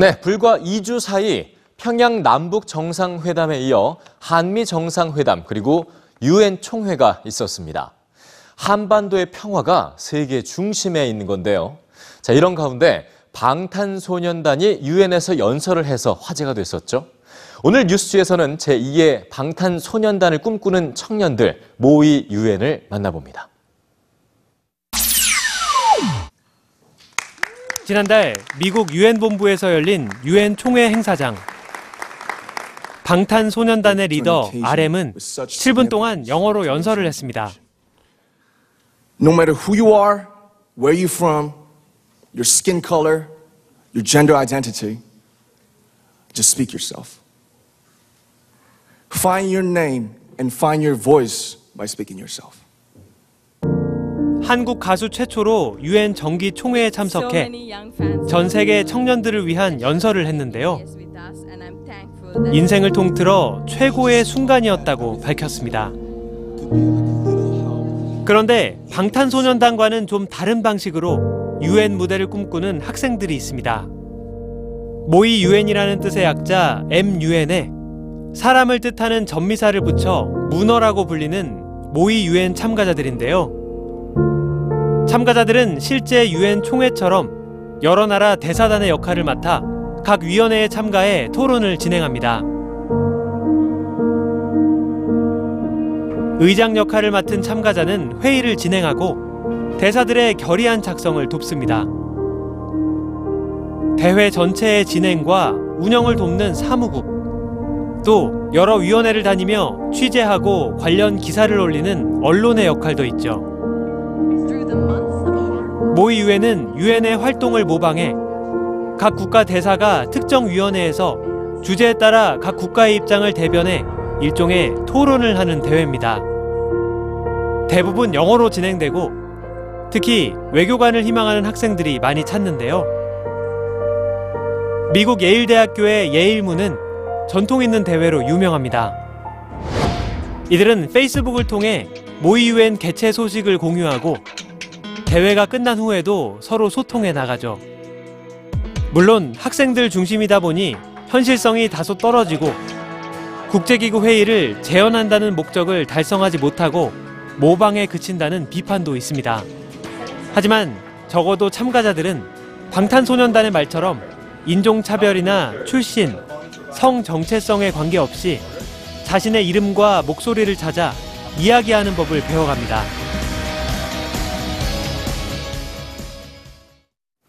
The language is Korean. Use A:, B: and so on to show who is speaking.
A: 네, 불과 2주 사이 평양 남북 정상회담에 이어 한미 정상회담 그리고 유엔 총회가 있었습니다. 한반도의 평화가 세계 중심에 있는 건데요. 자, 이런 가운데 방탄소년단이 유엔에서 연설을 해서 화제가 됐었죠. 오늘 뉴스에서는 제2의 방탄소년단을 꿈꾸는 청년들 모의 유엔을 만나봅니다.
B: 지난달 미국 유엔 본부에서 열린 유엔 총회 행사장. 방탄소년단의 리더 RM은 7분 동안 영어로 연설을 했습니다.
C: No matter who you are, where you're from, your skin color, your gender identity, just speak yourself. Find your name and find your voice by speaking yourself.
B: 한국 가수 최초로 유엔 정기 총회에 참석해 전 세계 청년들을 위한 연설을 했는데요. 인생을 통틀어 최고의 순간이었다고 밝혔습니다. 그런데 방탄소년단과는 좀 다른 방식으로 유엔 무대를 꿈꾸는 학생들이 있습니다. 모의 유엔이라는 뜻의 약자 MUN에 사람을 뜻하는 전미사를 붙여 문어라고 불리는 모의 유엔 참가자들인데요. 참가자들은 실제 유엔 총회처럼 여러 나라 대사단의 역할을 맡아 각 위원회에 참가해 토론을 진행합니다. 의장 역할을 맡은 참가자는 회의를 진행하고 대사들의 결의안 작성을 돕습니다. 대회 전체의 진행과 운영을 돕는 사무국, 또 여러 위원회를 다니며 취재하고 관련 기사를 올리는 언론의 역할도 있죠. 모의 유엔은 유엔의 활동을 모방해 각 국가 대사가 특정 위원회에서 주제에 따라 각 국가의 입장을 대변해 일종의 토론을 하는 대회입니다. 대부분 영어로 진행되고 특히 외교관을 희망하는 학생들이 많이 찾는데요. 미국 예일대학교의 예일문은 전통 있는 대회로 유명합니다. 이들은 페이스북을 통해 모의 유엔 개최 소식을 공유하고 대회가 끝난 후에도 서로 소통해 나가죠. 물론 학생들 중심이다 보니 현실성이 다소 떨어지고 국제기구 회의를 재현한다는 목적을 달성하지 못하고 모방에 그친다는 비판도 있습니다. 하지만 적어도 참가자들은 방탄소년단의 말처럼 인종차별이나 출신, 성 정체성에 관계없이 자신의 이름과 목소리를 찾아 이야기하는 법을 배워갑니다.